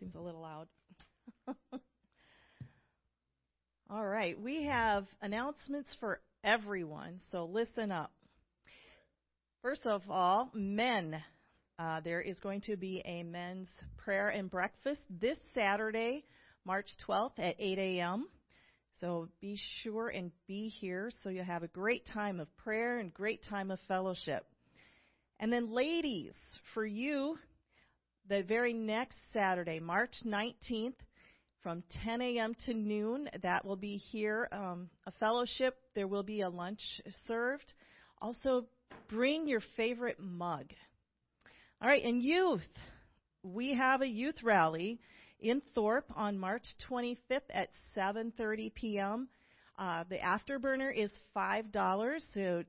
seems a little loud. All right, we have announcements for everyone, so listen up. First of all, men. Uh, there is going to be a men's prayer and breakfast this Saturday, March 12th at 8 a.m. So be sure and be here so you'll have a great time of prayer and great time of fellowship. And then, ladies, for you, the very next Saturday, March 19th, from 10 a.m. to noon, that will be here, um, a fellowship. There will be a lunch served. Also, bring your favorite mug. All right, and youth, we have a youth rally in Thorpe on March 25th at 7:30 p.m. Uh, the afterburner is five dollars. So if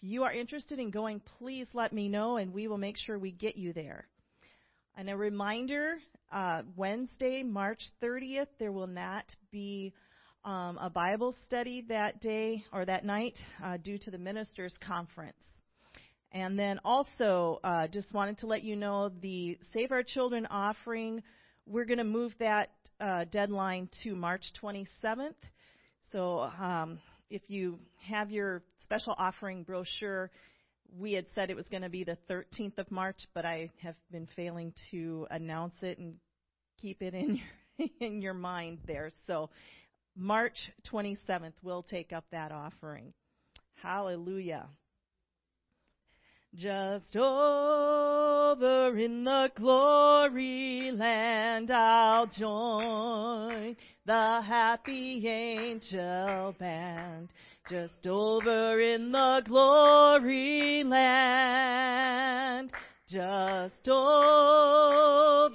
you are interested in going, please let me know, and we will make sure we get you there. And a reminder: uh, Wednesday, March 30th, there will not be um, a Bible study that day or that night uh, due to the ministers' conference. And then also, uh, just wanted to let you know the Save Our Children offering we're going to move that uh, deadline to March 27th. So um, if you have your special offering brochure, we had said it was going to be the 13th of March, but I have been failing to announce it and keep it in your, in your mind there. So March 27th, we'll take up that offering. Hallelujah. Just over in the glory land I'll join the happy angel band. Just over in the glory land. Just over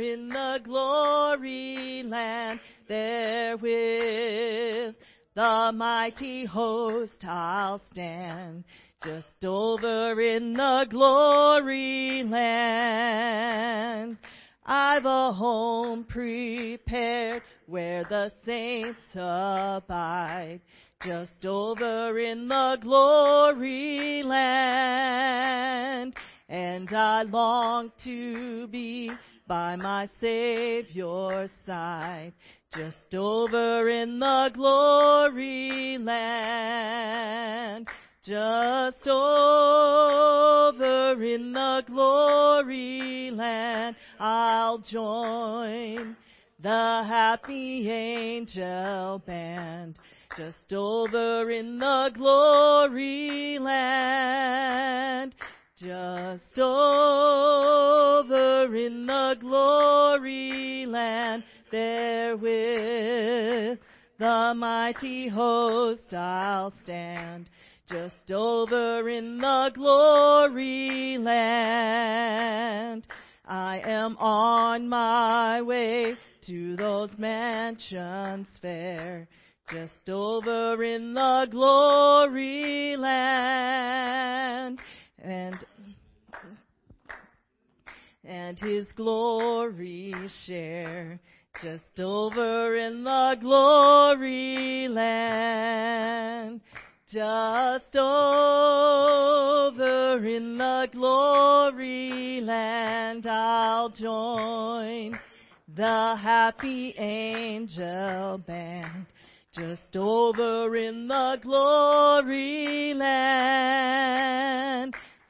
in the glory land there with the mighty host I'll stand just over in the glory land. I've a home prepared where the saints abide, just over in the glory land. And I long to be by my Savior's side, just over in the glory land. Just over in the glory land I'll join the happy angel band. Just over in the glory land. Just over in the glory land there with the mighty host I'll stand just over in the glory land. I am on my way to those mansions fair, just over in the glory land. And and his glory share just over in the glory land. Just over in the glory land I'll join the happy angel band. Just over in the glory land.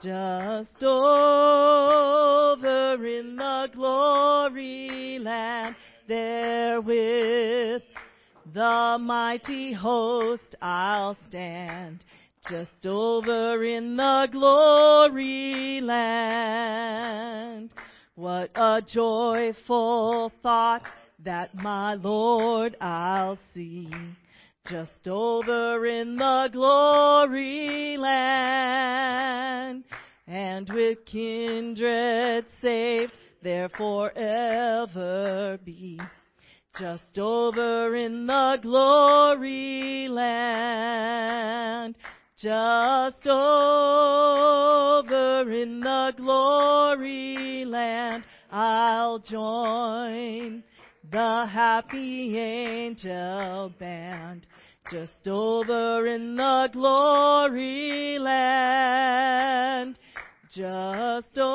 Just over in the glory land there with the mighty host I'll stand just over in the glory land. What a joyful thought that my Lord I'll see just over in the glory land. And with kindred saved there forever be just over in the glory land. Just over in the glory land, I'll join the happy angel band. Just over in the glory land. just over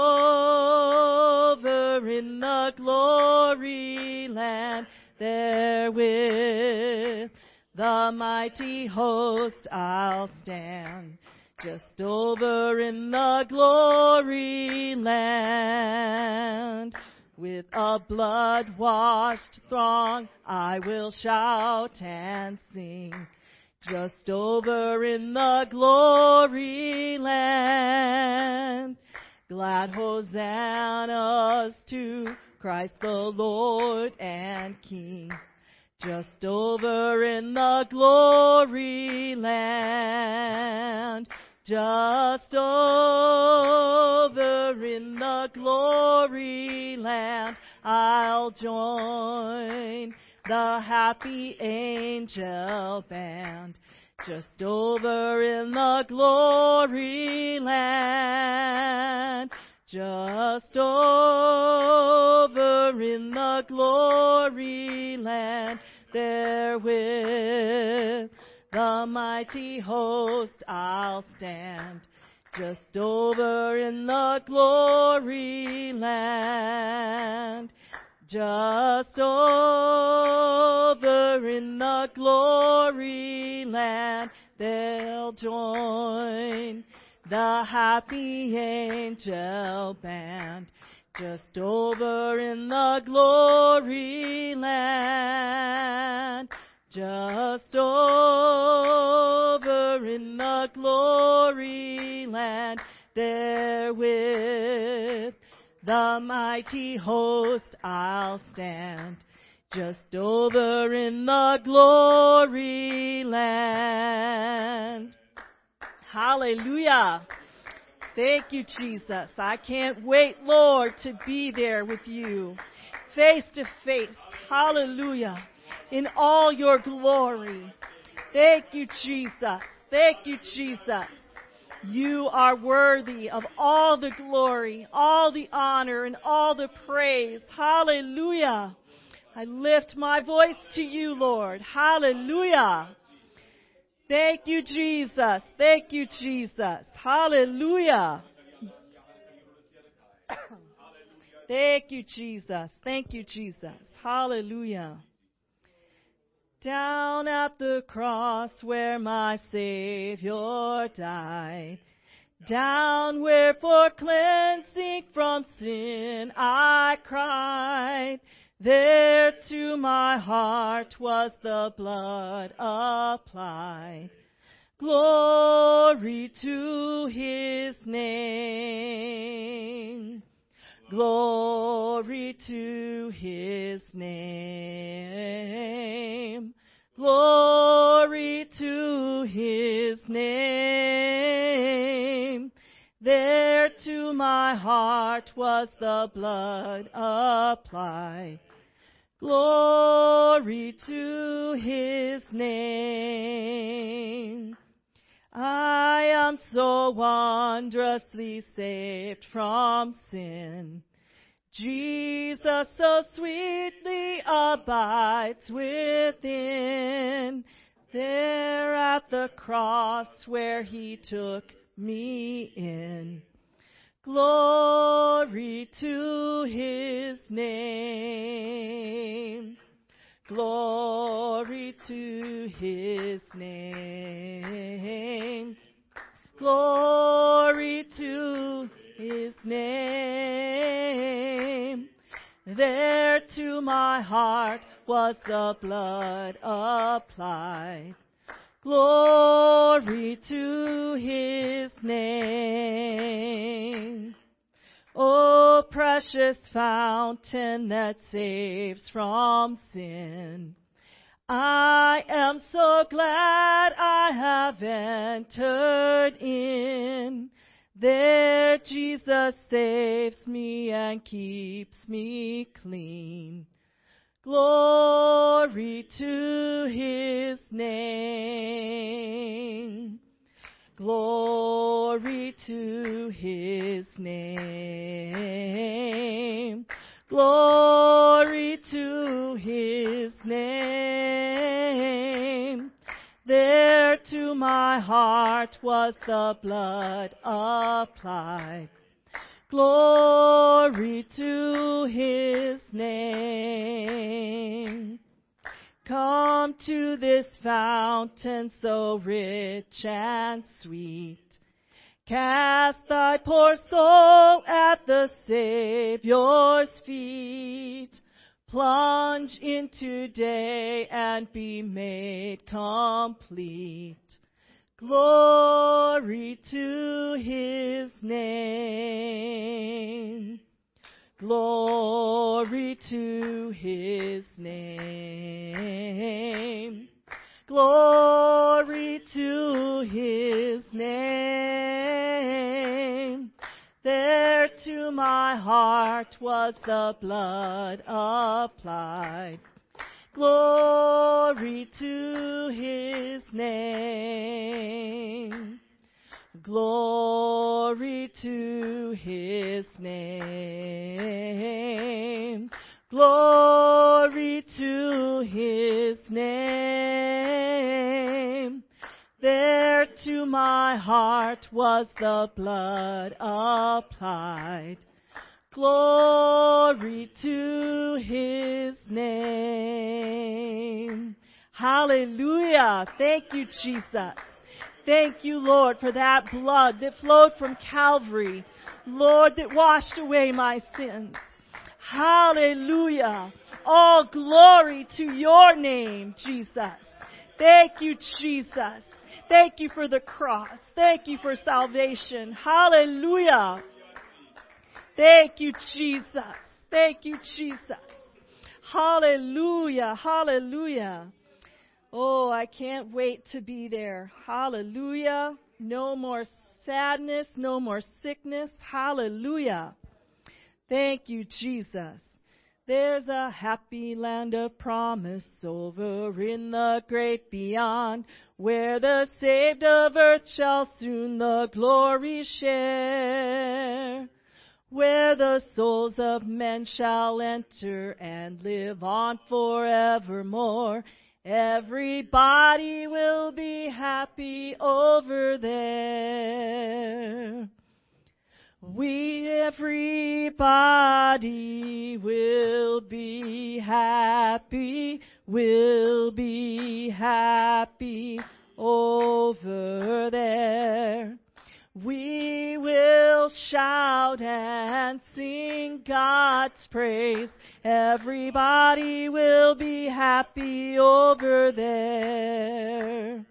in the glory land, there with the mighty host I'll stand. Just over in the glory land, with a blood washed throng, I will shout and sing. Just over in the glory land, glad hosannas to Christ the Lord and King. Just over in the glory land, just over in the glory land, I'll join the happy angel band. Just over in the glory land, just over in the glory land, there with the mighty host I'll stand. Just over in the glory land. Just over in the glory land. They'll join the happy angel band. Just over in the glory land. Just over in the glory land, there with the mighty host I'll stand. Just over in the glory land. Hallelujah. Thank you, Jesus. I can't wait, Lord, to be there with you, face to face. Hallelujah in all your glory. Thank you, Jesus. Thank you, Jesus. You are worthy of all the glory, all the honor, and all the praise. Hallelujah. I lift my voice to you, Lord. Hallelujah. Thank you, Jesus. Thank you, Jesus. Hallelujah. Thank you, Jesus. Thank you, Jesus. Hallelujah. Down at the cross where my Savior died. Down where for cleansing from sin I cried. There to my heart was the blood applied. Glory to his name. Glory to his name. Glory to his name. There to my heart was the blood applied. Glory to his name. I am so wondrously saved from sin. Jesus so sweetly abides within. There at the cross where he took me in. Glory to his name. Glory to his name. Glory to his name. There to my heart was the blood applied. Glory to his name. O precious fountain that saves from sin. I am so glad I have entered in. There Jesus saves me and keeps me clean. Glory to his name. Glory to his name. Glory to his name. There to my heart was the blood applied. Glory to his name. Come to this fountain so rich and sweet. Cast thy poor soul at the Savior's feet. Plunge into day and be made complete. Glory to his name. Glory to his name. Glory to his name. There to my heart was the blood applied. Glory to his name. Glory to his name. Glory to his name. There to my heart was the blood applied. Glory to his name. Hallelujah. Thank you, Jesus. Thank you, Lord, for that blood that flowed from Calvary. Lord, that washed away my sins. Hallelujah. All glory to your name, Jesus. Thank you, Jesus. Thank you for the cross. Thank you for salvation. Hallelujah. Thank you, Jesus. Thank you, Jesus. Hallelujah. Hallelujah. Oh, I can't wait to be there. Hallelujah. No more sadness, no more sickness. Hallelujah. Thank you, Jesus. There's a happy land of promise over in the great beyond, where the saved of earth shall soon the glory share where the souls of men shall enter and live on forevermore. Everybody will be happy over there. We, everybody will be happy, will be happy over there. We will shout and sing God's praise. Everybody will be happy over there.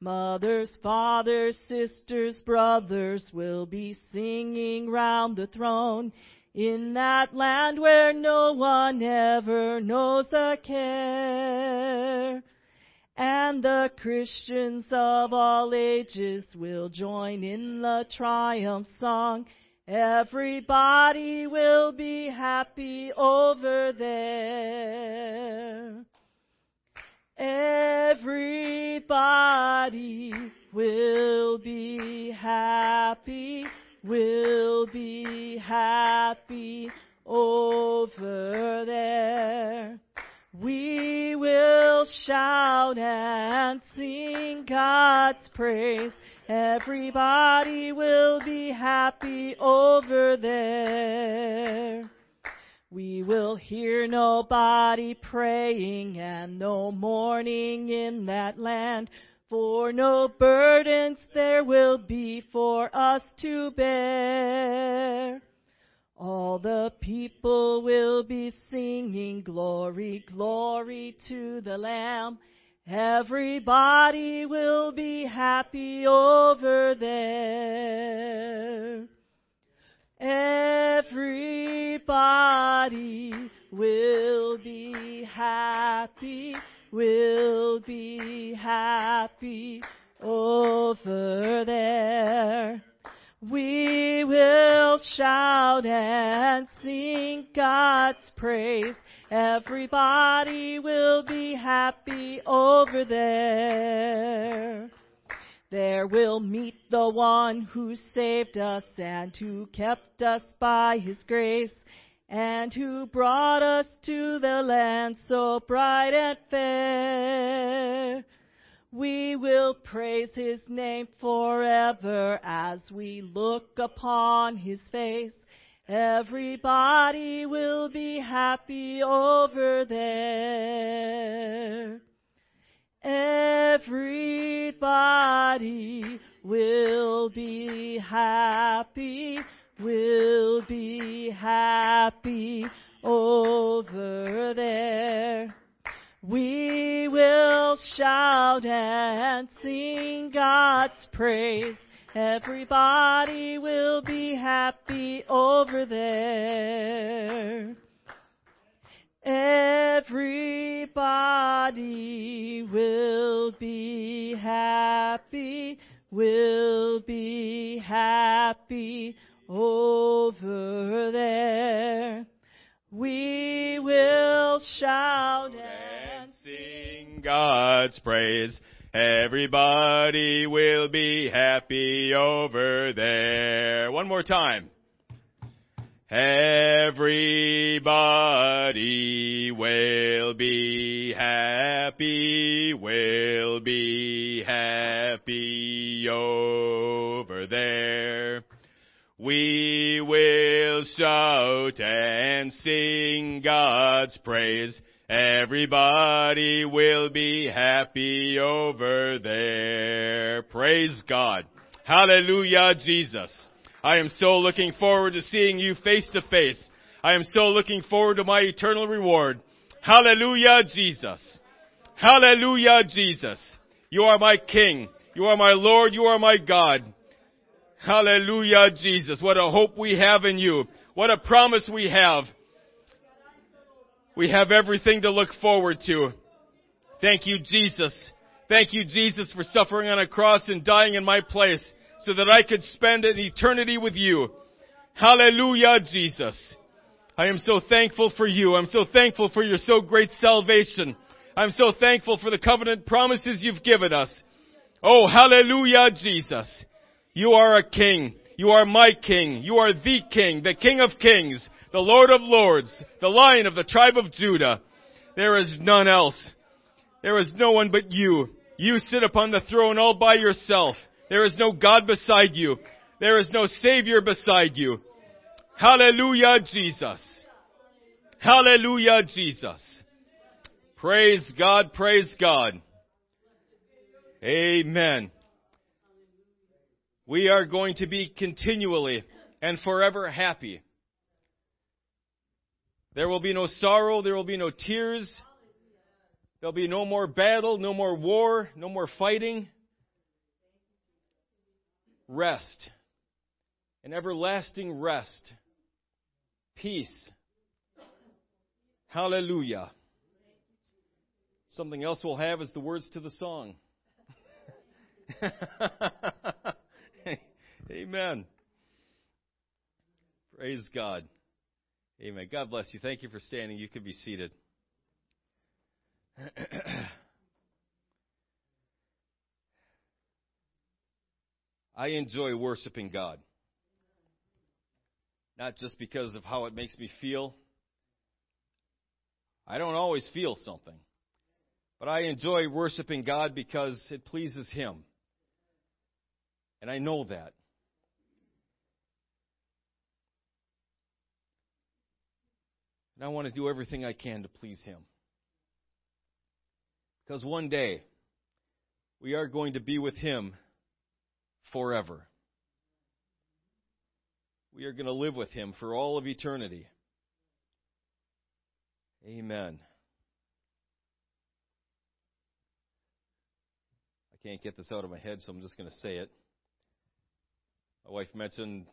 Mothers, fathers, sisters, brothers will be singing round the throne in that land where no one ever knows a care. And the Christians of all ages will join in the triumph song. Everybody will be happy over there. Everybody will be happy, will be happy over there. We will shout and sing God's praise. Everybody will be happy over there. We will hear nobody praying and no mourning in that land, for no burdens there will be for us to bear. All the people will be singing glory, glory to the Lamb. Everybody will be happy over there. Everybody will be happy, will be happy over there. Shout and sing God's praise. Everybody will be happy over there. There we'll meet the one who saved us and who kept us by his grace and who brought us to the land so bright and fair. We will praise his name forever as we look upon his face. Everybody will be happy over there. Everybody will be happy, will be happy over there. We will shout and sing God's praise. Everybody will be happy over there. Everybody will be happy, will be happy over there. We will shout and sing God's praise. Everybody will be happy over there. One more time. Everybody will be happy, will be happy over there. We will shout and sing God's praise. Everybody will be happy over there. Praise God. Hallelujah, Jesus. I am so looking forward to seeing you face to face. I am so looking forward to my eternal reward. Hallelujah, Jesus. Hallelujah, Jesus. You are my King. You are my Lord. You are my God. Hallelujah, Jesus. What a hope we have in you. What a promise we have. We have everything to look forward to. Thank you, Jesus. Thank you, Jesus, for suffering on a cross and dying in my place so that I could spend an eternity with you. Hallelujah, Jesus. I am so thankful for you. I'm so thankful for your so great salvation. I'm so thankful for the covenant promises you've given us. Oh, hallelujah, Jesus. You are a king. You are my king. You are the king, the king of kings, the lord of lords, the lion of the tribe of Judah. There is none else. There is no one but you. You sit upon the throne all by yourself. There is no God beside you. There is no Savior beside you. Hallelujah, Jesus. Hallelujah, Jesus. Praise God, praise God. Amen. We are going to be continually and forever happy. There will be no sorrow, there will be no tears. There'll be no more battle, no more war, no more fighting rest, an everlasting rest, peace. Hallelujah. Something else we'll have is the words to the song. Amen. Praise God. Amen. God bless you. Thank you for standing. You can be seated. I enjoy worshiping God. Not just because of how it makes me feel. I don't always feel something. But I enjoy worshiping God because it pleases Him. And I know that. I want to do everything I can to please Him. Because one day, we are going to be with Him forever. We are going to live with him for all of eternity. Amen. I can't get this out of my head, so I'm just going to say it. My wife mentioned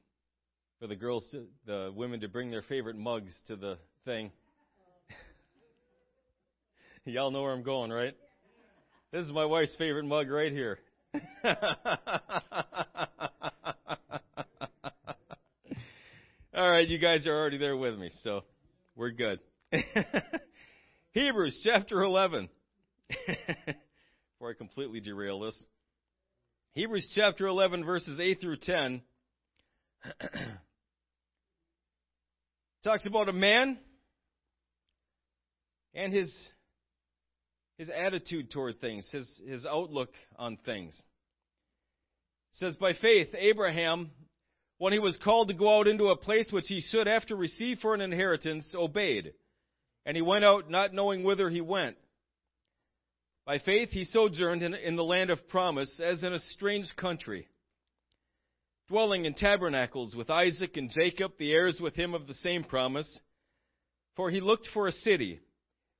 for the girls, to, the women to bring their favorite mugs to the thing. Y'all know where I'm going, right? This is my wife's favorite mug right here. All right, you guys are already there with me, so we're good. Hebrews chapter 11. Before I completely derail this. Hebrews chapter 11, verses 8 through 10. talks about a man and his his attitude toward things, his, his outlook on things. It says, By faith, Abraham, when he was called to go out into a place which he should after receive for an inheritance, obeyed. And he went out not knowing whither he went. By faith, he sojourned in, in the land of promise as in a strange country, dwelling in tabernacles with Isaac and Jacob, the heirs with him of the same promise. For he looked for a city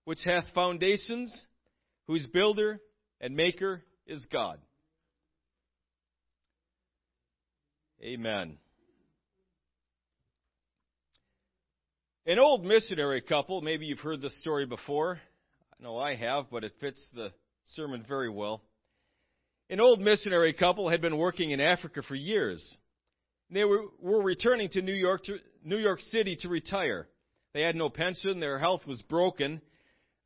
which hath foundations, whose builder and maker is God. Amen. An old missionary couple, maybe you've heard this story before. I know I have, but it fits the sermon very well. An old missionary couple had been working in Africa for years. They were, were returning to New York to New York City to retire. They had no pension, their health was broken,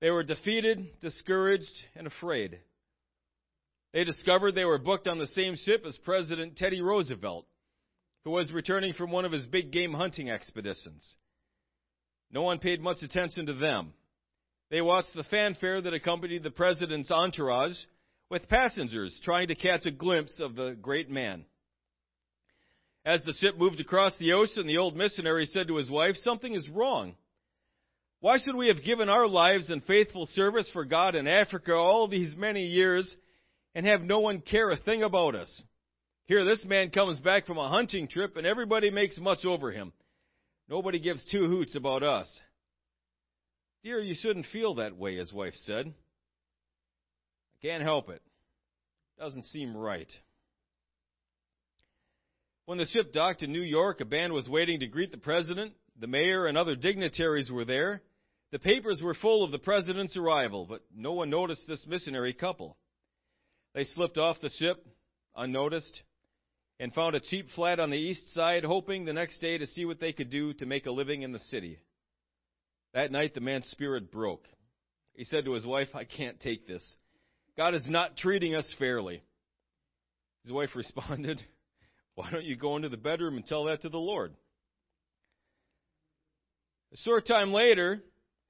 they were defeated, discouraged, and afraid. They discovered they were booked on the same ship as President Teddy Roosevelt, who was returning from one of his big game hunting expeditions. No one paid much attention to them. They watched the fanfare that accompanied the president's entourage, with passengers trying to catch a glimpse of the great man. As the ship moved across the ocean, the old missionary said to his wife, Something is wrong. Why should we have given our lives in faithful service for God in Africa all these many years and have no one care a thing about us? Here, this man comes back from a hunting trip and everybody makes much over him. Nobody gives two hoots about us. Dear, you shouldn't feel that way, his wife said. I can't help it. Doesn't seem right. When the ship docked in New York, a band was waiting to greet the president. The mayor and other dignitaries were there. The papers were full of the president's arrival, but no one noticed this missionary couple. They slipped off the ship unnoticed and found a cheap flat on the east side, hoping the next day to see what they could do to make a living in the city. That night, the man's spirit broke. He said to his wife, I can't take this. God is not treating us fairly. His wife responded, Why don't you go into the bedroom and tell that to the Lord? A short time later,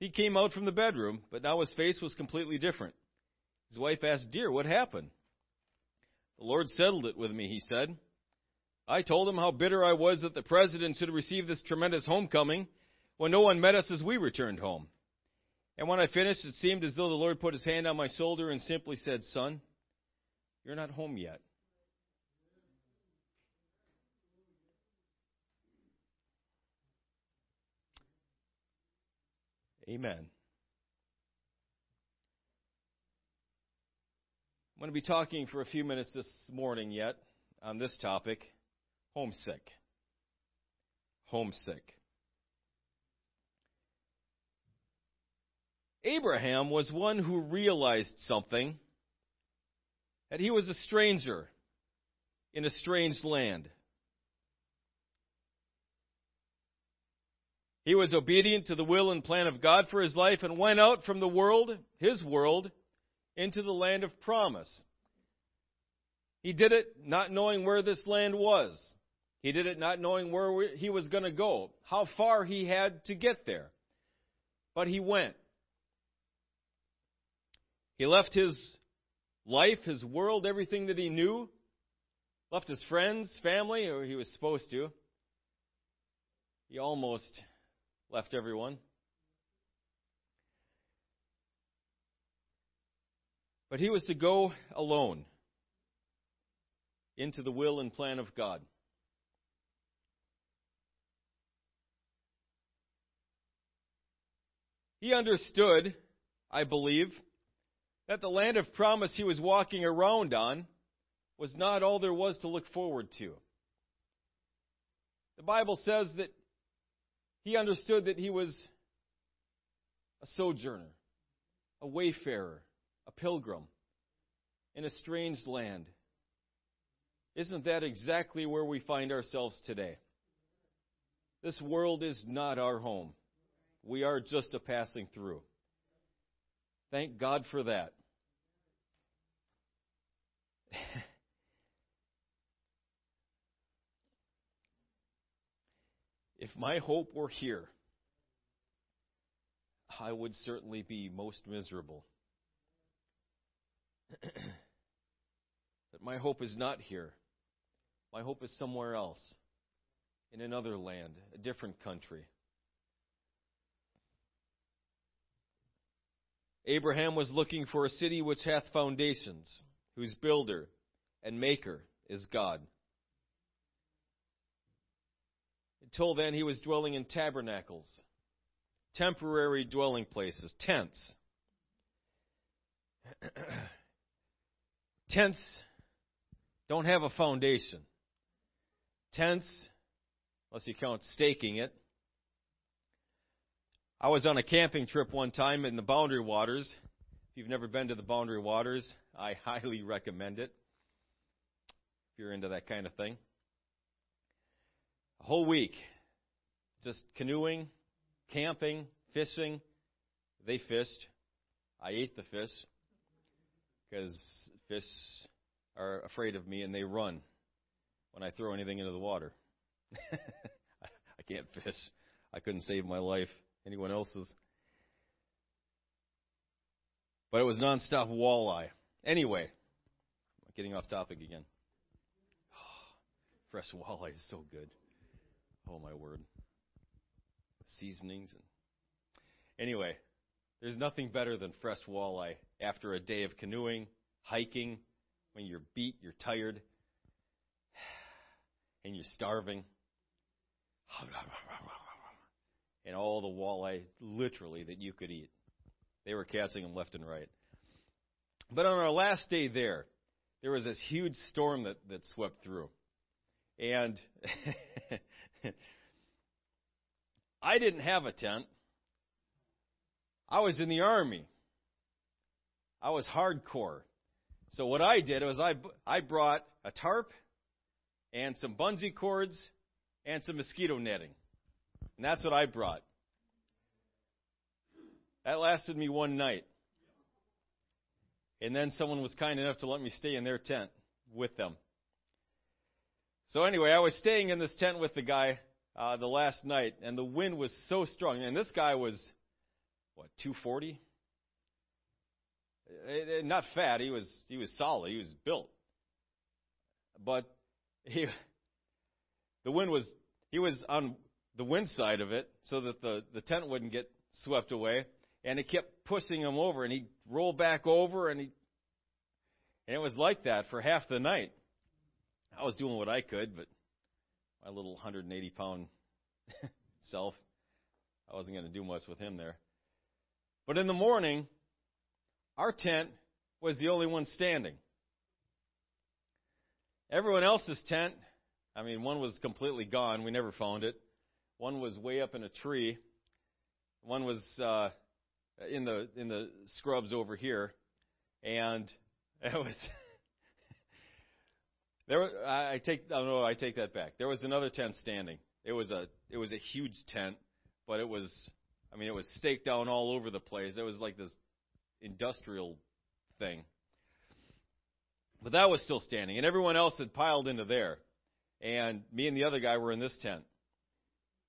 he came out from the bedroom, but now his face was completely different. His wife asked, Dear, what happened? The Lord settled it with me, he said. I told him how bitter I was that the president should receive this tremendous homecoming when no one met us as we returned home. And when I finished, it seemed as though the Lord put his hand on my shoulder and simply said, Son, you're not home yet. Amen. I'm going to be talking for a few minutes this morning yet on this topic homesick. Homesick. Abraham was one who realized something that he was a stranger in a strange land. He was obedient to the will and plan of God for his life and went out from the world, his world, into the land of promise. He did it not knowing where this land was. He did it not knowing where he was going to go, how far he had to get there. But he went. He left his life, his world, everything that he knew, left his friends, family, or he was supposed to. He almost left everyone. But he was to go alone into the will and plan of God. He understood, I believe, that the land of promise he was walking around on was not all there was to look forward to. The Bible says that he understood that he was a sojourner, a wayfarer, a pilgrim in a strange land. Isn't that exactly where we find ourselves today? This world is not our home. We are just a passing through. Thank God for that. my hope were here, I would certainly be most miserable. but my hope is not here. My hope is somewhere else, in another land, a different country. Abraham was looking for a city which hath foundations, whose builder and maker is God. Until then, he was dwelling in tabernacles, temporary dwelling places, tents. Tents don't have a foundation. Tents, unless you count staking it, I was on a camping trip one time in the Boundary Waters. If you've never been to the Boundary Waters, I highly recommend it. If you're into that kind of thing. Whole week. Just canoeing, camping, fishing. They fished. I ate the fish because fish are afraid of me and they run when I throw anything into the water. I can't fish. I couldn't save my life anyone else's. But it was nonstop walleye. Anyway, getting off topic again. Fresh walleye is so good. Oh my word. Seasonings and anyway, there's nothing better than fresh walleye after a day of canoeing, hiking, when you're beat, you're tired, and you're starving and all the walleye, literally, that you could eat. They were catching them left and right. But on our last day there, there was this huge storm that, that swept through. And I didn't have a tent. I was in the army. I was hardcore. So what I did was I, I brought a tarp and some bungee cords and some mosquito netting. And that's what I brought. That lasted me one night. And then someone was kind enough to let me stay in their tent with them. So anyway, I was staying in this tent with the guy uh, the last night, and the wind was so strong. And this guy was, what, 240? Eh, eh, not fat. He was he was solid. He was built. But he, the wind was he was on the wind side of it so that the, the tent wouldn't get swept away. And it kept pushing him over, and he'd roll back over, and he, and it was like that for half the night. I was doing what I could, but my little 180 pound self, I wasn't going to do much with him there. But in the morning, our tent was the only one standing. Everyone else's tent, I mean, one was completely gone. We never found it. One was way up in a tree. One was uh, in the in the scrubs over here, and it was. There, I take oh no, I take that back. There was another tent standing. It was a it was a huge tent, but it was I mean it was staked down all over the place. It was like this industrial thing. But that was still standing, and everyone else had piled into there. And me and the other guy were in this tent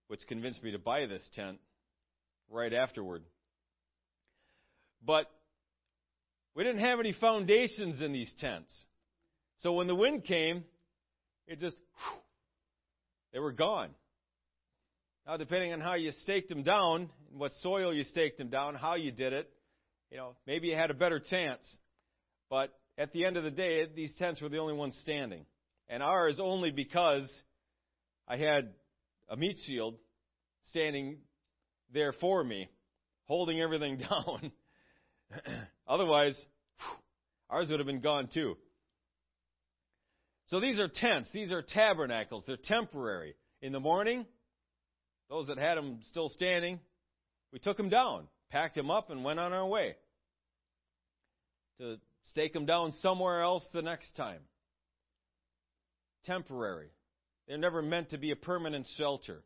which convinced me to buy this tent right afterward. But we didn't have any foundations in these tents. So when the wind came, it just, whew, they were gone. Now, depending on how you staked them down, what soil you staked them down, how you did it, you know, maybe you had a better chance. But at the end of the day, these tents were the only ones standing. And ours only because I had a meat shield standing there for me, holding everything down. Otherwise, ours would have been gone too. So these are tents, these are tabernacles, they're temporary. In the morning, those that had them still standing, we took them down, packed them up, and went on our way to stake them down somewhere else the next time. Temporary. They're never meant to be a permanent shelter.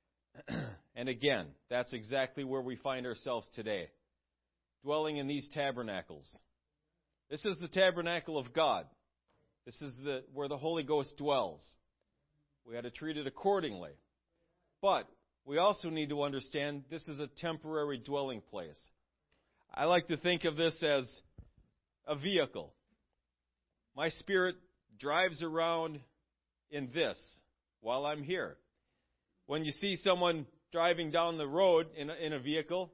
and again, that's exactly where we find ourselves today, dwelling in these tabernacles. This is the tabernacle of God. This is the, where the Holy Ghost dwells. We had to treat it accordingly. But we also need to understand this is a temporary dwelling place. I like to think of this as a vehicle. My spirit drives around in this while I'm here. When you see someone driving down the road in a, in a vehicle,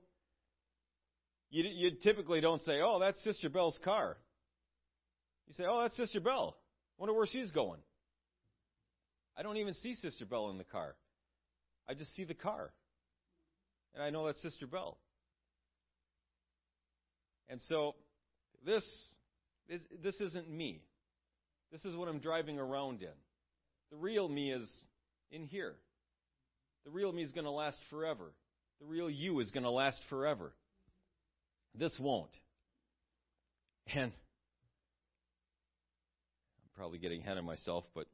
you, you typically don't say, "Oh, that's Sister Bell's car." You say, "Oh, that's Sister Bell. Wonder where she's going." I don't even see Sister Bell in the car. I just see the car, and I know that's Sister Bell. And so, this is, this isn't me. This is what I'm driving around in. The real me is in here. The real me is going to last forever. The real you is going to last forever. This won't. And probably getting ahead of myself, but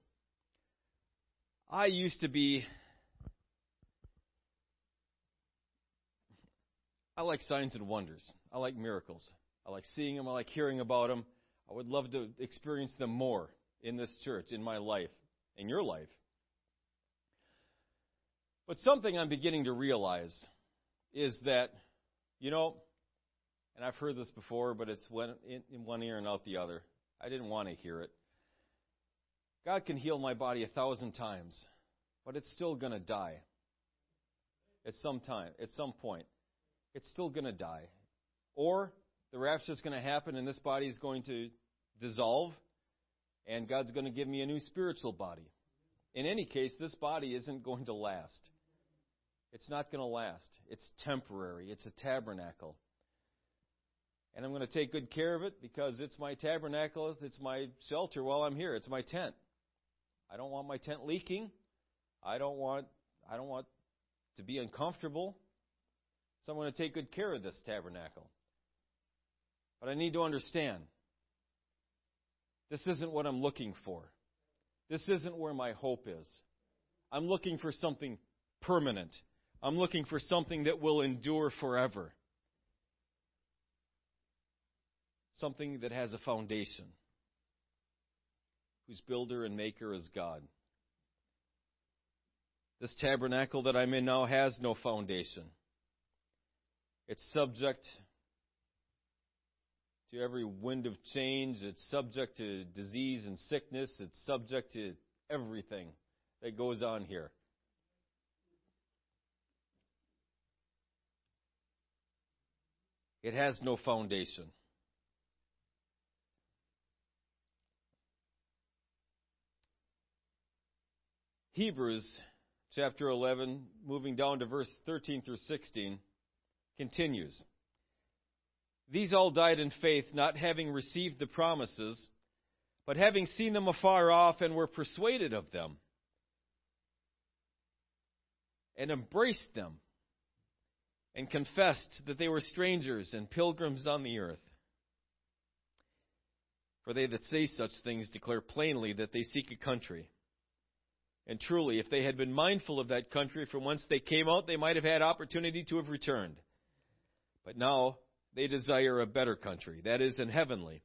I used to be. I like signs and wonders. I like miracles. I like seeing them. I like hearing about them. I would love to experience them more in this church, in my life, in your life. But something I'm beginning to realize is that, you know, and I've heard this before, but it's in one ear and out the other. I didn't want to hear it. God can heal my body a thousand times, but it's still going to die at some time, at some point. It's still going to die. Or the rapture is going to happen and this body is going to dissolve, and God's going to give me a new spiritual body. In any case, this body isn't going to last. It's not going to last. It's temporary, it's a tabernacle. And I'm going to take good care of it because it's my tabernacle, it's my shelter while I'm here, it's my tent. I don't want my tent leaking. I don't want I don't want to be uncomfortable. So I'm going to take good care of this tabernacle. But I need to understand this isn't what I'm looking for. This isn't where my hope is. I'm looking for something permanent. I'm looking for something that will endure forever. Something that has a foundation, whose builder and maker is God. This tabernacle that I'm in now has no foundation. It's subject to every wind of change. It's subject to disease and sickness. It's subject to everything that goes on here. It has no foundation. Hebrews chapter 11, moving down to verse 13 through 16, continues. These all died in faith, not having received the promises, but having seen them afar off and were persuaded of them, and embraced them, and confessed that they were strangers and pilgrims on the earth. For they that say such things declare plainly that they seek a country. And truly, if they had been mindful of that country from whence they came out, they might have had opportunity to have returned. But now they desire a better country, that is, an heavenly.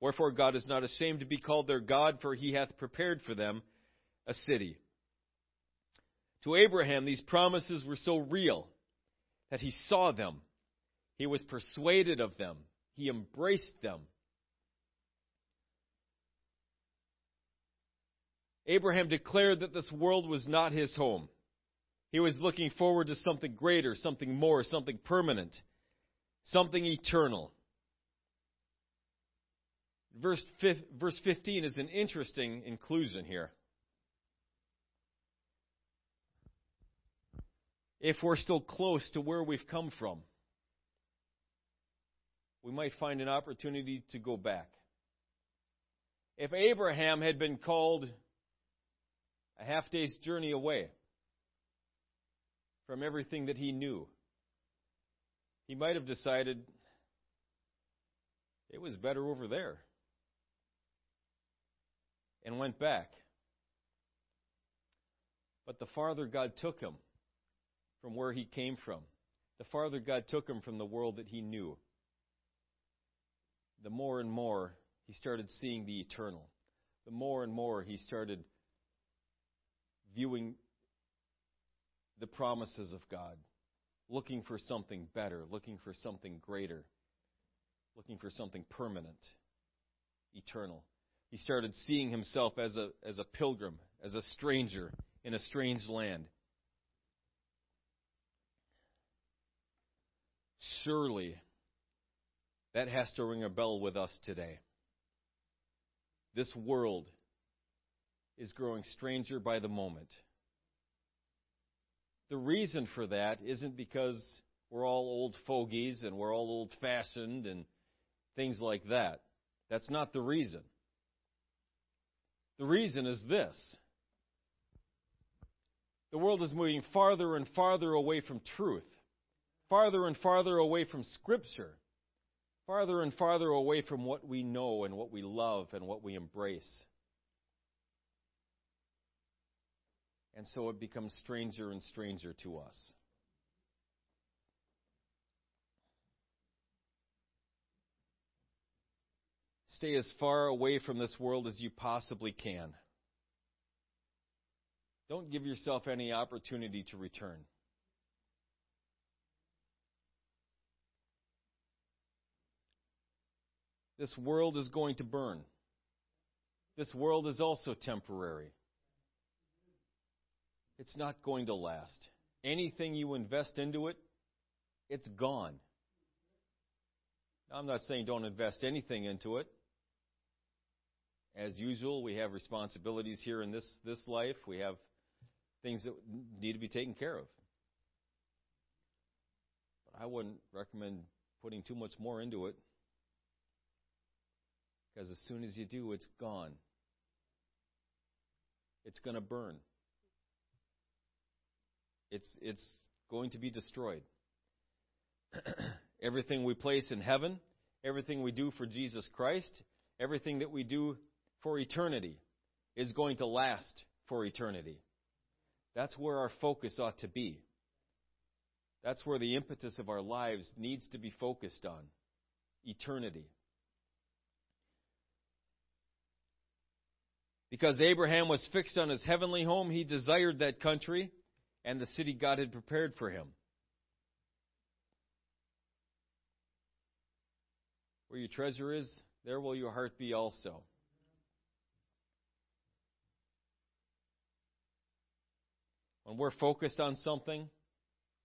Wherefore God is not ashamed to be called their God, for he hath prepared for them a city. To Abraham, these promises were so real that he saw them, he was persuaded of them, he embraced them. Abraham declared that this world was not his home. He was looking forward to something greater, something more, something permanent something eternal. Verse, verse 15 is an interesting inclusion here. If we're still close to where we've come from, we might find an opportunity to go back. If Abraham had been called a half day's journey away from everything that he knew, he might have decided it was better over there and went back. But the farther God took him from where he came from, the farther God took him from the world that he knew, the more and more he started seeing the eternal. The more and more he started viewing the promises of God looking for something better, looking for something greater, looking for something permanent. eternal. He started seeing himself as a, as a pilgrim, as a stranger in a strange land. Surely, that has to ring a bell with us today. This world is growing stranger by the moment. The reason for that isn't because we're all old fogies and we're all old fashioned and things like that. That's not the reason. The reason is this the world is moving farther and farther away from truth, farther and farther away from Scripture, farther and farther away from what we know and what we love and what we embrace. And so it becomes stranger and stranger to us. Stay as far away from this world as you possibly can. Don't give yourself any opportunity to return. This world is going to burn. This world is also temporary. It's not going to last. Anything you invest into it, it's gone. I'm not saying don't invest anything into it. As usual, we have responsibilities here in this, this life. We have things that need to be taken care of. But I wouldn't recommend putting too much more into it. Because as soon as you do, it's gone. It's going to burn. It's, it's going to be destroyed. everything we place in heaven, everything we do for Jesus Christ, everything that we do for eternity is going to last for eternity. That's where our focus ought to be. That's where the impetus of our lives needs to be focused on eternity. Because Abraham was fixed on his heavenly home, he desired that country and the city God had prepared for him. Where your treasure is, there will your heart be also. When we're focused on something,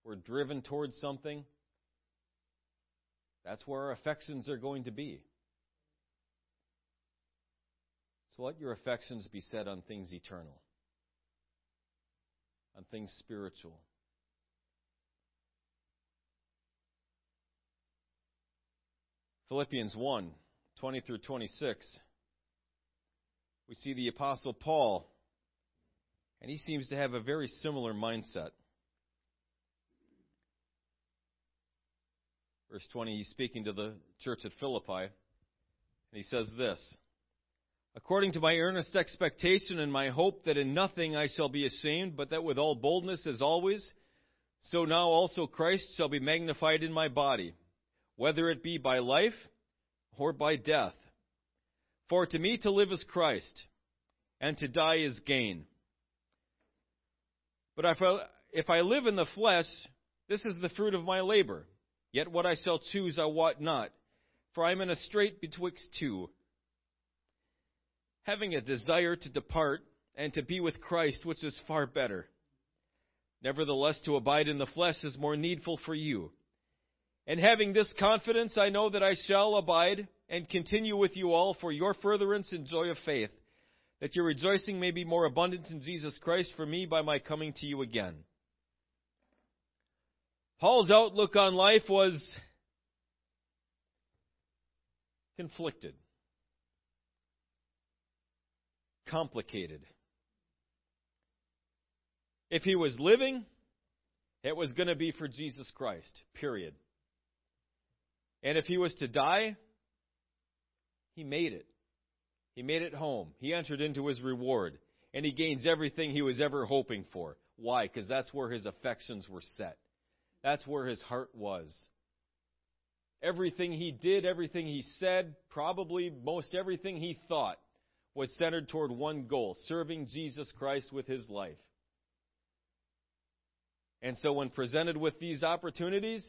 we're driven towards something, that's where our affections are going to be. So let your affections be set on things eternal, on things spiritual. Philippians 1 20 through 26. We see the Apostle Paul and he seems to have a very similar mindset. Verse 20, he's speaking to the church at Philippi, and he says this According to my earnest expectation and my hope that in nothing I shall be ashamed, but that with all boldness as always, so now also Christ shall be magnified in my body, whether it be by life or by death. For to me to live is Christ, and to die is gain. But if I, if I live in the flesh, this is the fruit of my labor. Yet what I shall choose I wot not, for I am in a strait betwixt two, having a desire to depart and to be with Christ, which is far better. Nevertheless, to abide in the flesh is more needful for you. And having this confidence, I know that I shall abide and continue with you all for your furtherance and joy of faith that your rejoicing may be more abundant in Jesus Christ for me by my coming to you again. Paul's outlook on life was conflicted, complicated. If he was living, it was going to be for Jesus Christ, period. And if he was to die, he made it. He made it home. He entered into his reward. And he gains everything he was ever hoping for. Why? Because that's where his affections were set. That's where his heart was. Everything he did, everything he said, probably most everything he thought was centered toward one goal serving Jesus Christ with his life. And so, when presented with these opportunities,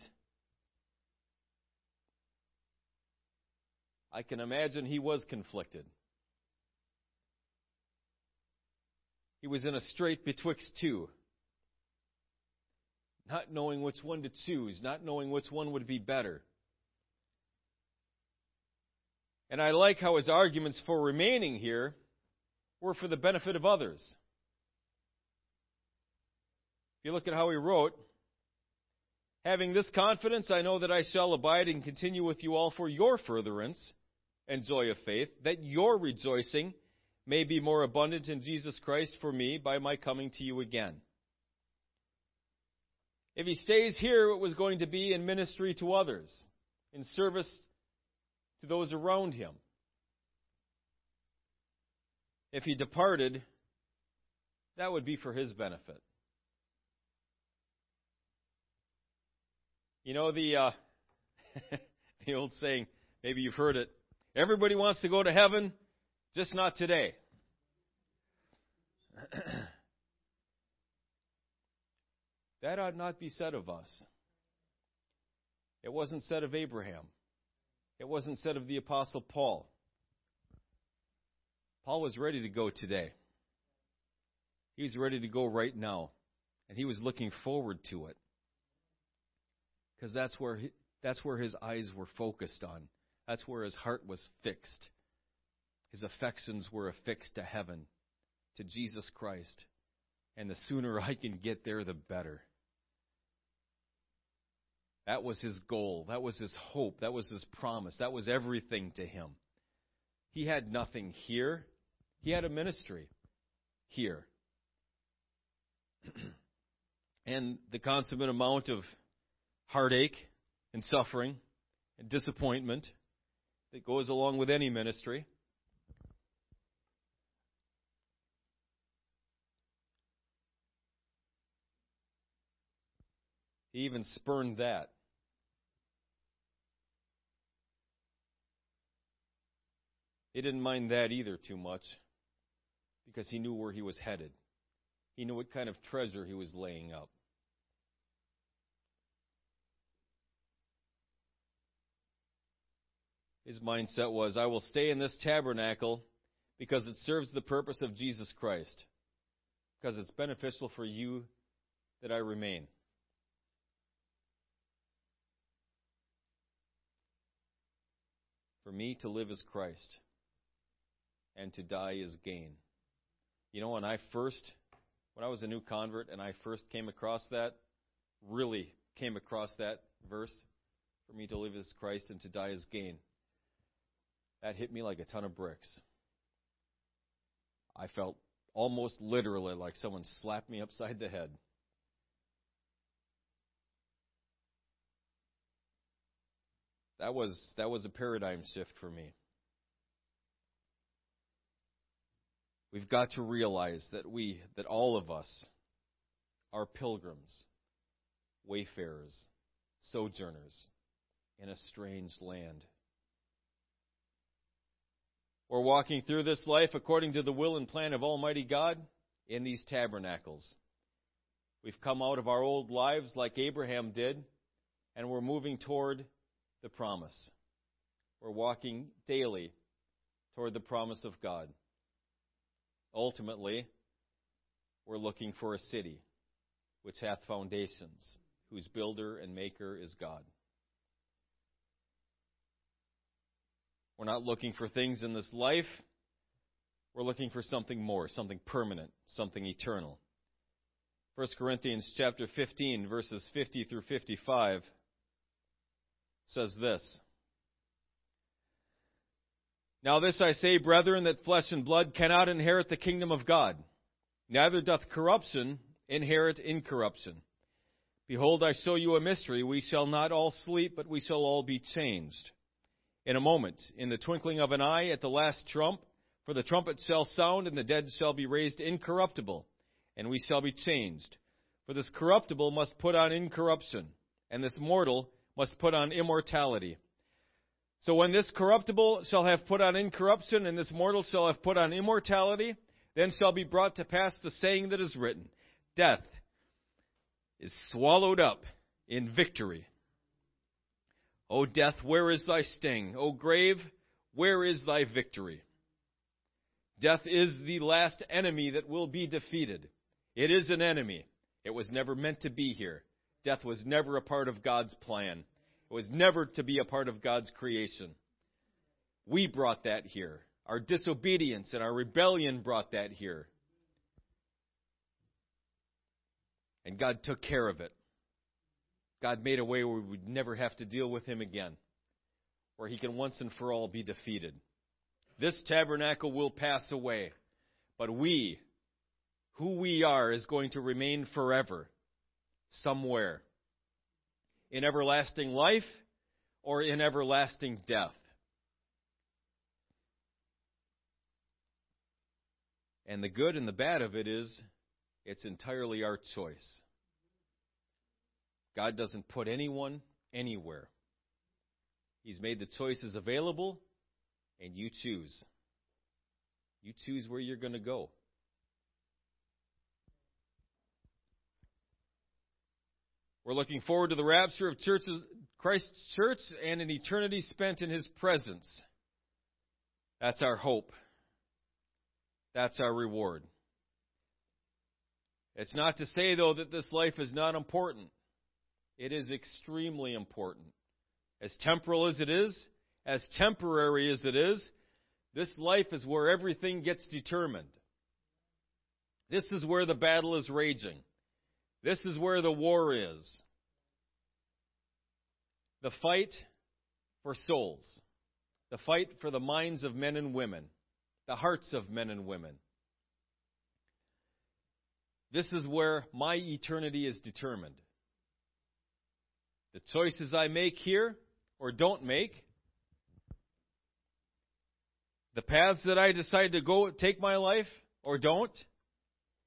I can imagine he was conflicted. He was in a strait betwixt two, not knowing which one to choose, not knowing which one would be better. And I like how his arguments for remaining here were for the benefit of others. If you look at how he wrote, Having this confidence, I know that I shall abide and continue with you all for your furtherance and joy of faith, that your rejoicing may be more abundant in Jesus Christ for me by my coming to you again. If he stays here, it was going to be in ministry to others, in service to those around him. If he departed, that would be for his benefit. You know the uh, the old saying, maybe you've heard it. Everybody wants to go to heaven, just not today. that ought not be said of us. It wasn't said of Abraham. It wasn't said of the Apostle Paul. Paul was ready to go today. He was ready to go right now. And he was looking forward to it because that's where he, that's where his eyes were focused on. That's where his heart was fixed. His affections were affixed to heaven, to Jesus Christ. And the sooner I can get there, the better. That was his goal. That was his hope. That was his promise. That was everything to him. He had nothing here. He had a ministry here. and the consummate amount of heartache and suffering and disappointment that goes along with any ministry. He even spurned that. He didn't mind that either too much because he knew where he was headed. He knew what kind of treasure he was laying up. His mindset was, I will stay in this tabernacle because it serves the purpose of Jesus Christ, because it's beneficial for you that I remain. For me to live is Christ, and to die is gain. You know, when I first, when I was a new convert and I first came across that, really came across that verse, for me to live is Christ and to die is gain that hit me like a ton of bricks. I felt almost literally like someone slapped me upside the head. That was that was a paradigm shift for me. We've got to realize that we that all of us are pilgrims, wayfarers, sojourners in a strange land. We're walking through this life according to the will and plan of Almighty God in these tabernacles. We've come out of our old lives like Abraham did, and we're moving toward the promise. We're walking daily toward the promise of God. Ultimately, we're looking for a city which hath foundations, whose builder and maker is God. We're not looking for things in this life. We're looking for something more, something permanent, something eternal. 1 Corinthians chapter 15 verses 50 through 55 says this. Now this I say, brethren, that flesh and blood cannot inherit the kingdom of God, neither doth corruption inherit incorruption. Behold, I show you a mystery. We shall not all sleep, but we shall all be changed in a moment, in the twinkling of an eye, at the last trump. For the trumpet shall sound, and the dead shall be raised incorruptible, and we shall be changed. For this corruptible must put on incorruption, and this mortal must put on immortality. So when this corruptible shall have put on incorruption, and this mortal shall have put on immortality, then shall be brought to pass the saying that is written Death is swallowed up in victory. O death, where is thy sting? O grave, where is thy victory? Death is the last enemy that will be defeated. It is an enemy. It was never meant to be here. Death was never a part of God's plan. It was never to be a part of God's creation. We brought that here. Our disobedience and our rebellion brought that here. And God took care of it. God made a way where we would never have to deal with him again, where he can once and for all be defeated. This tabernacle will pass away, but we, who we are, is going to remain forever, somewhere, in everlasting life or in everlasting death. And the good and the bad of it is, it's entirely our choice. God doesn't put anyone anywhere. He's made the choices available, and you choose. You choose where you're going to go. We're looking forward to the rapture of churches, Christ's church and an eternity spent in His presence. That's our hope. That's our reward. It's not to say, though, that this life is not important. It is extremely important. As temporal as it is, as temporary as it is, this life is where everything gets determined. This is where the battle is raging. This is where the war is. The fight for souls. The fight for the minds of men and women. The hearts of men and women. This is where my eternity is determined. The choices I make here or don't make, the paths that I decide to go take my life or don't,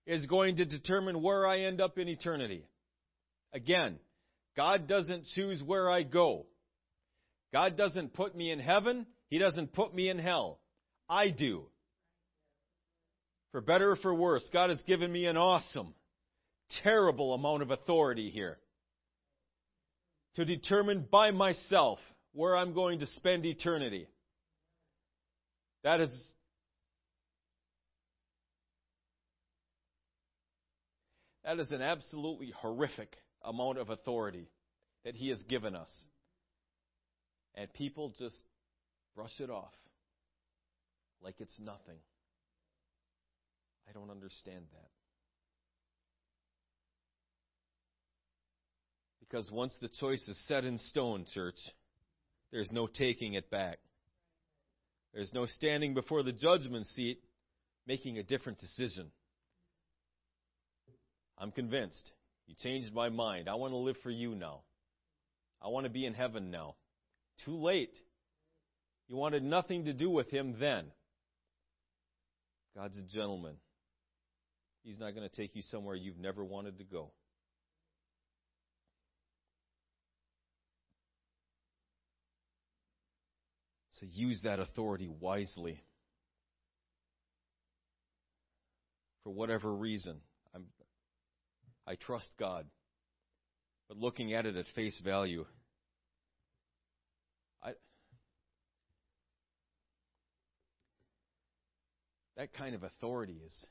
is going to determine where I end up in eternity. Again, God doesn't choose where I go. God doesn't put me in heaven. He doesn't put me in hell. I do. For better or for worse, God has given me an awesome, terrible amount of authority here to determine by myself where I'm going to spend eternity. That is that is an absolutely horrific amount of authority that he has given us. And people just brush it off like it's nothing. I don't understand that. Because once the choice is set in stone, church, there's no taking it back. There's no standing before the judgment seat making a different decision. I'm convinced. You changed my mind. I want to live for you now. I want to be in heaven now. Too late. You wanted nothing to do with him then. God's a gentleman. He's not going to take you somewhere you've never wanted to go. So use that authority wisely. For whatever reason, I trust God. But looking at it at face value, I, that kind of authority is.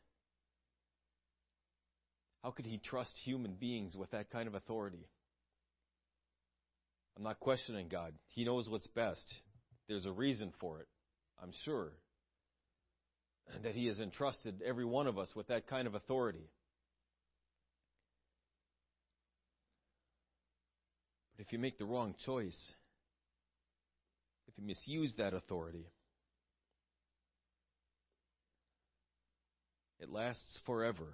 How could he trust human beings with that kind of authority? I'm not questioning God. He knows what's best. There's a reason for it, I'm sure, that He has entrusted every one of us with that kind of authority. But if you make the wrong choice, if you misuse that authority, it lasts forever.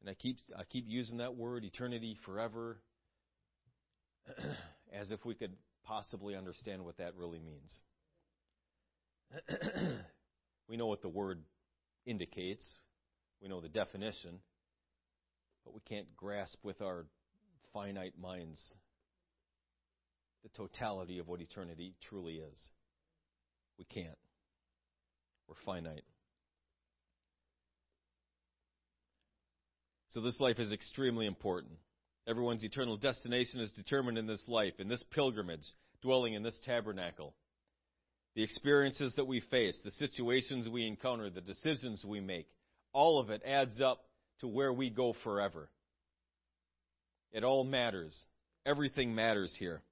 And I keep I keep using that word eternity forever as if we could possibly understand what that really means. we know what the word indicates, we know the definition, but we can't grasp with our finite minds the totality of what eternity truly is. We can't. We're finite. So this life is extremely important. Everyone's eternal destination is determined in this life, in this pilgrimage, dwelling in this tabernacle. the experiences that we face, the situations we encounter, the decisions we make, all of it adds up to where we go forever. It all matters. Everything matters here.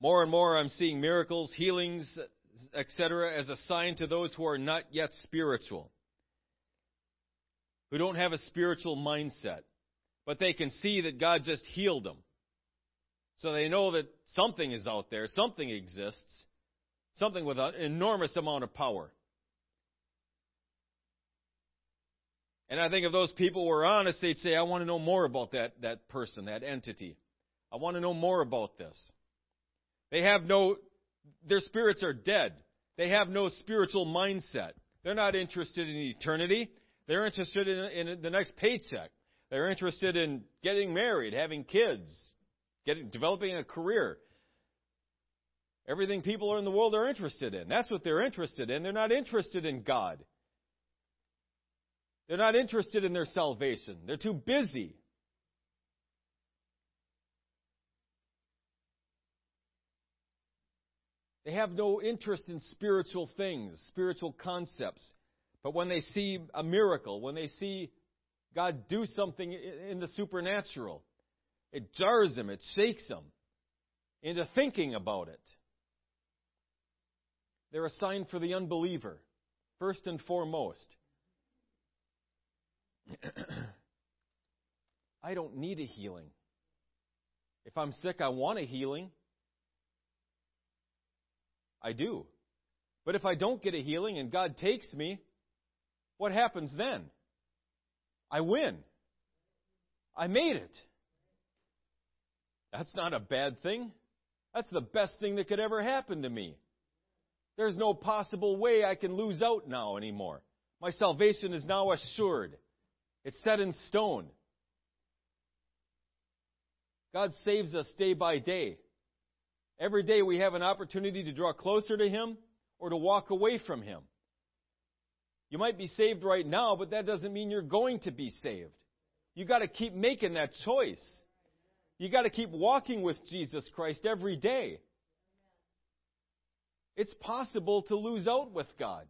More and more, I'm seeing miracles, healings, etc., as a sign to those who are not yet spiritual, who don't have a spiritual mindset, but they can see that God just healed them. So they know that something is out there, something exists, something with an enormous amount of power. And I think if those people were honest, they'd say, I want to know more about that, that person, that entity. I want to know more about this. They have no, their spirits are dead. They have no spiritual mindset. They're not interested in eternity. They're interested in, in the next paycheck. They're interested in getting married, having kids, getting, developing a career. Everything people are in the world are interested in. That's what they're interested in. They're not interested in God. They're not interested in their salvation. They're too busy. They have no interest in spiritual things, spiritual concepts. But when they see a miracle, when they see God do something in the supernatural, it jars them, it shakes them into thinking about it. They're a sign for the unbeliever, first and foremost. I don't need a healing. If I'm sick, I want a healing. I do. But if I don't get a healing and God takes me, what happens then? I win. I made it. That's not a bad thing. That's the best thing that could ever happen to me. There's no possible way I can lose out now anymore. My salvation is now assured. It's set in stone. God saves us day by day. Every day we have an opportunity to draw closer to Him or to walk away from Him. You might be saved right now, but that doesn't mean you're going to be saved. You got to keep making that choice. You got to keep walking with Jesus Christ every day. It's possible to lose out with God.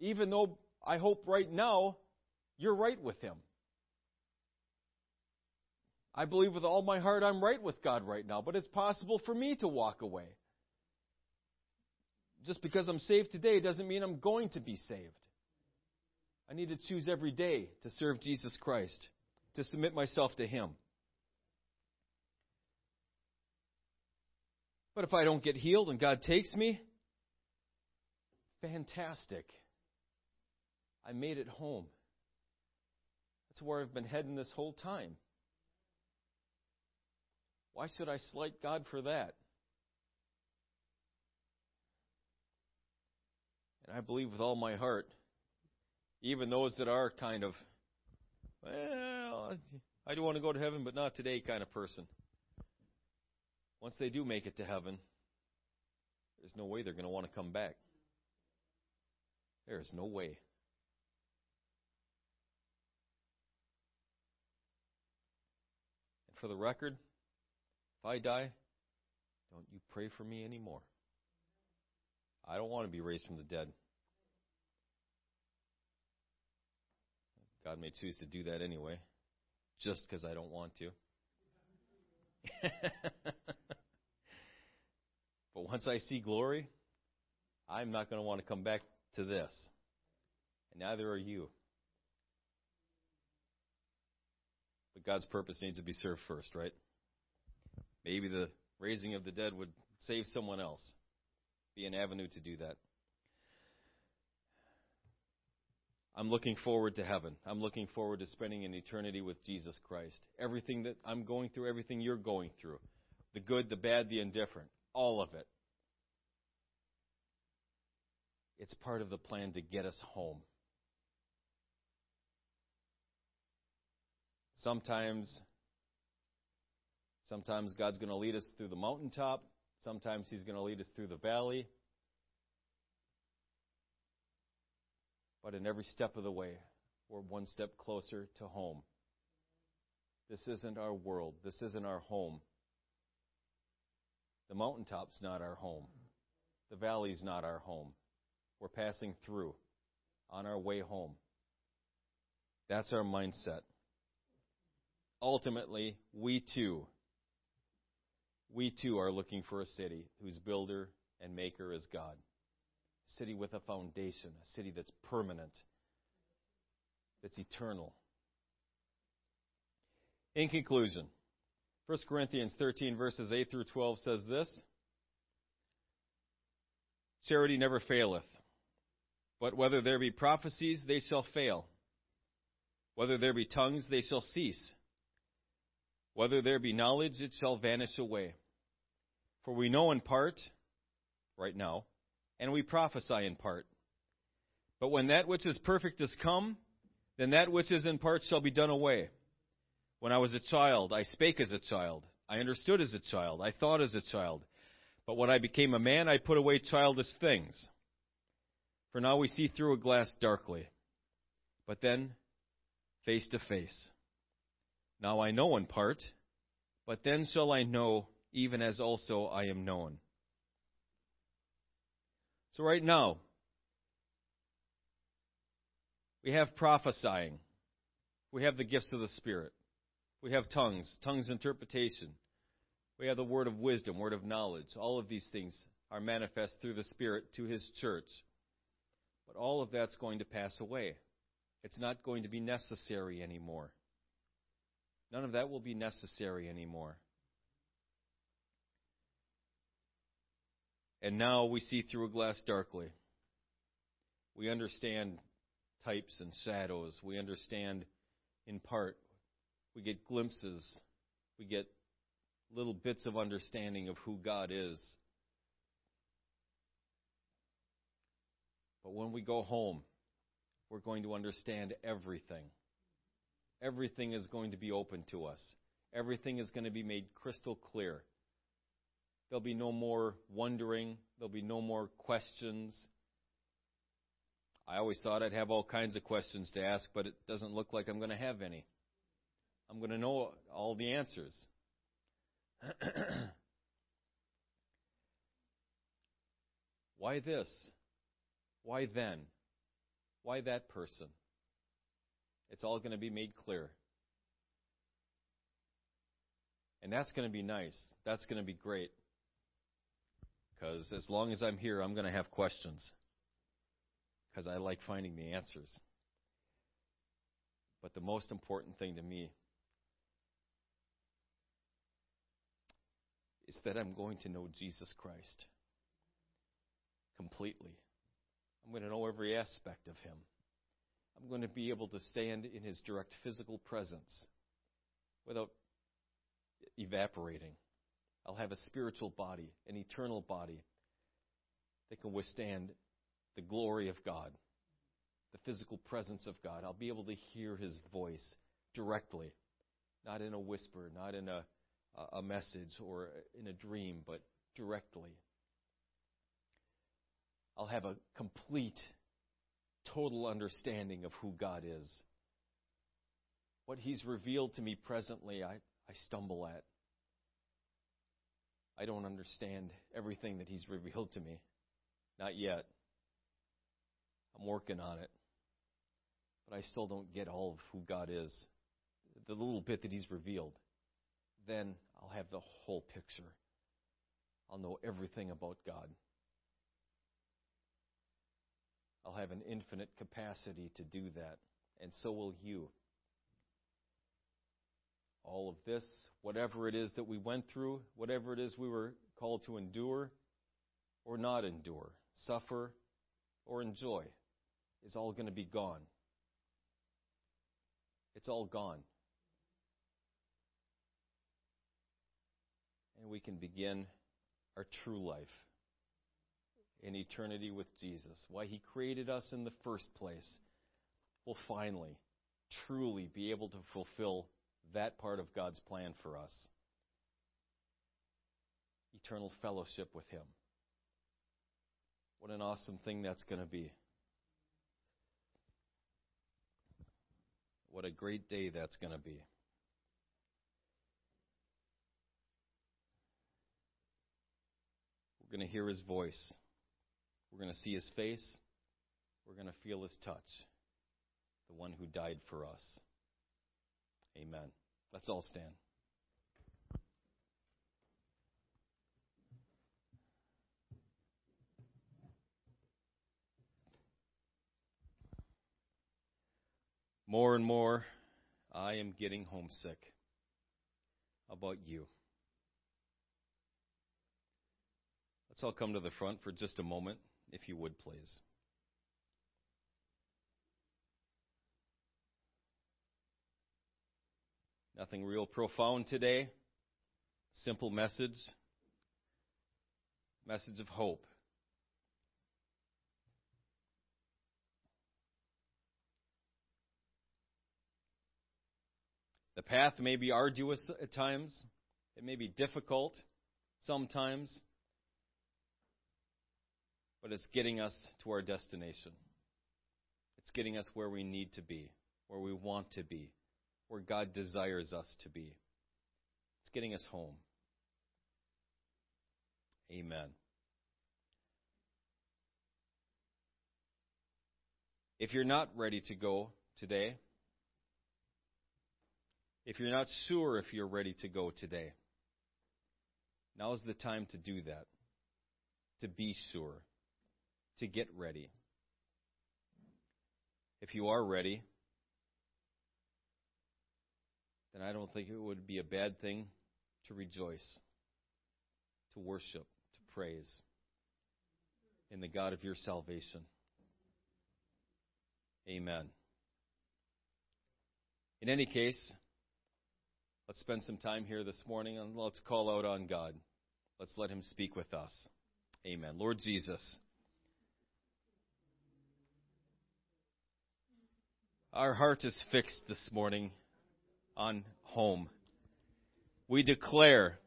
Even though I hope right now you're right with Him. I believe with all my heart I'm right with God right now, but it's possible for me to walk away. Just because I'm saved today doesn't mean I'm going to be saved. I need to choose every day to serve Jesus Christ, to submit myself to Him. But if I don't get healed and God takes me, fantastic. I made it home. That's where I've been heading this whole time. Why should I slight God for that? And I believe with all my heart, even those that are kind of, well, I do want to go to heaven, but not today kind of person. Once they do make it to heaven, there's no way they're going to want to come back. There is no way. For the record, if I die, don't you pray for me anymore. I don't want to be raised from the dead. God may choose to do that anyway, just because I don't want to. but once I see glory, I'm not going to want to come back to this. And neither are you. But God's purpose needs to be served first, right? Maybe the raising of the dead would save someone else, be an avenue to do that. I'm looking forward to heaven. I'm looking forward to spending an eternity with Jesus Christ. Everything that I'm going through, everything you're going through, the good, the bad, the indifferent, all of it. It's part of the plan to get us home. Sometimes, sometimes God's going to lead us through the mountaintop. Sometimes He's going to lead us through the valley. But in every step of the way, we're one step closer to home. This isn't our world. This isn't our home. The mountaintop's not our home. The valley's not our home. We're passing through on our way home. That's our mindset. Ultimately, we too, we too are looking for a city whose builder and maker is God. A city with a foundation, a city that's permanent, that's eternal. In conclusion, 1 Corinthians 13, verses 8 through 12 says this Charity never faileth, but whether there be prophecies, they shall fail. Whether there be tongues, they shall cease. Whether there be knowledge, it shall vanish away. For we know in part, right now, and we prophesy in part. But when that which is perfect is come, then that which is in part shall be done away. When I was a child, I spake as a child. I understood as a child. I thought as a child. But when I became a man, I put away childish things. For now we see through a glass darkly, but then face to face. Now I know in part, but then shall I know even as also I am known. So right now, we have prophesying. We have the gifts of the Spirit. We have tongues, tongues interpretation. We have the word of wisdom, word of knowledge. All of these things are manifest through the Spirit to His church. But all of that's going to pass away. It's not going to be necessary anymore. None of that will be necessary anymore. And now we see through a glass darkly. We understand types and shadows. We understand in part. We get glimpses. We get little bits of understanding of who God is. But when we go home, we're going to understand everything. Everything is going to be open to us. Everything is going to be made crystal clear. There'll be no more wondering. There'll be no more questions. I always thought I'd have all kinds of questions to ask, but it doesn't look like I'm going to have any. I'm going to know all the answers. Why this? Why then? Why that person? It's all going to be made clear. And that's going to be nice. That's going to be great. Because as long as I'm here, I'm going to have questions. Because I like finding the answers. But the most important thing to me is that I'm going to know Jesus Christ completely. I'm going to know every aspect of him. I'm going to be able to stand in his direct physical presence without evaporating. I'll have a spiritual body, an eternal body that can withstand the glory of God, the physical presence of God. I'll be able to hear his voice directly, not in a whisper, not in a, a message or in a dream, but directly. I'll have a complete, total understanding of who God is. What He's revealed to me presently, I, I stumble at. I don't understand everything that He's revealed to me. Not yet. I'm working on it. But I still don't get all of who God is. The little bit that He's revealed. Then I'll have the whole picture. I'll know everything about God. I'll have an infinite capacity to do that, and so will you. All of this, whatever it is that we went through, whatever it is we were called to endure or not endure, suffer or enjoy, is all going to be gone. It's all gone. And we can begin our true life in eternity with Jesus, why He created us in the first place, will finally, truly be able to fulfill that part of God's plan for us eternal fellowship with Him. What an awesome thing that's going to be. What a great day that's going to be. We're going to hear his voice. We're going to see his face. We're going to feel his touch. The one who died for us. Amen. Let's all stand. More and more, I am getting homesick. How about you? Let's all come to the front for just a moment, if you would, please. Nothing real profound today. Simple message. Message of hope. The path may be arduous at times, it may be difficult sometimes, but it's getting us to our destination. It's getting us where we need to be, where we want to be, where God desires us to be. It's getting us home. Amen. If you're not ready to go today, if you're not sure if you're ready to go today, now is the time to do that, to be sure, to get ready. If you are ready, then I don't think it would be a bad thing to rejoice, to worship, to praise in the God of your salvation. Amen. In any case, Let's spend some time here this morning and let's call out on God. Let's let Him speak with us. Amen. Lord Jesus, our heart is fixed this morning on home. We declare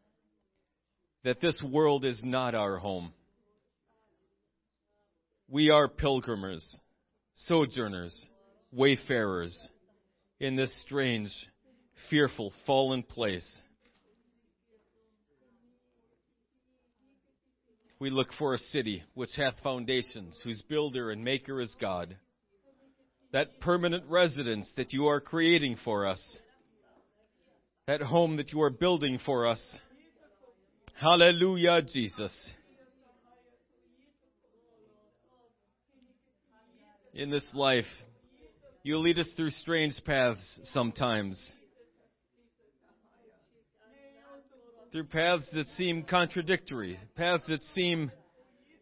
that this world is not our home. We are pilgrims, sojourners, wayfarers in this strange fearful, fallen place. We look for a city which hath foundations, whose builder and maker is God. That permanent residence that you are creating for us. That home that you are building for us. Hallelujah, Jesus. In this life, you lead us through strange paths sometimes. through paths that seem contradictory, paths that seem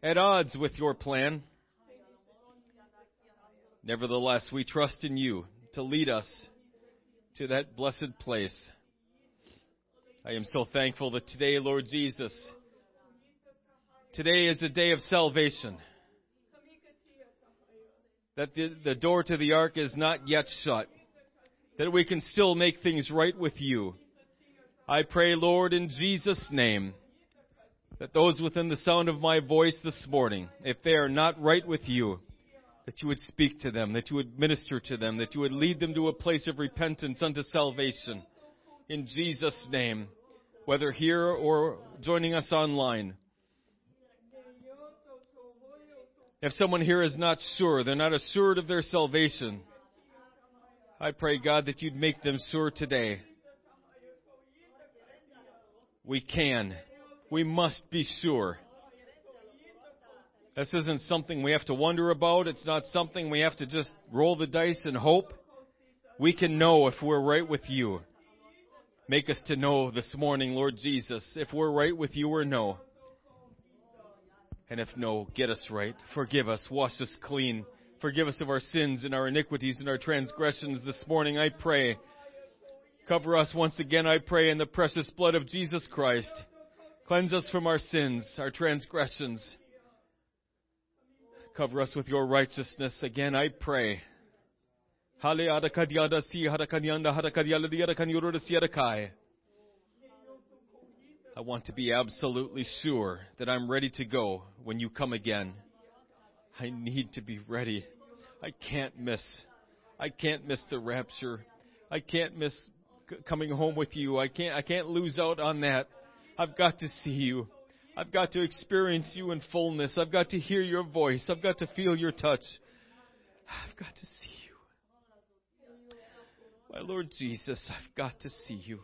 at odds with your plan. Nevertheless, we trust in you to lead us to that blessed place. I am so thankful that today, Lord Jesus, today is a day of salvation. That the, the door to the ark is not yet shut. That we can still make things right with you I pray, Lord, in Jesus' name, that those within the sound of my voice this morning, if they are not right with you, that you would speak to them, that you would minister to them, that you would lead them to a place of repentance unto salvation. In Jesus' name, whether here or joining us online. If someone here is not sure, they're not assured of their salvation, I pray, God, that you'd make them sure today. We can. We must be sure. This isn't something we have to wonder about. It's not something we have to just roll the dice and hope. We can know if we're right with you. Make us to know this morning, Lord Jesus, if we're right with you or no. And if no, get us right. Forgive us. Wash us clean. Forgive us of our sins and our iniquities and our transgressions this morning, I pray. Cover us once again, I pray, in the precious blood of Jesus Christ. Cleanse us from our sins, our transgressions. Cover us with your righteousness. Again, I pray. I want to be absolutely sure that I'm ready to go when you come again. I need to be ready. I can't miss. I can't miss the rapture. I can't miss coming home with you. I can't, I can't lose out on that. I've got to see you. I've got to experience you in fullness. I've got to hear your voice. I've got to feel your touch. I've got to see you. My Lord Jesus, I've got to see you.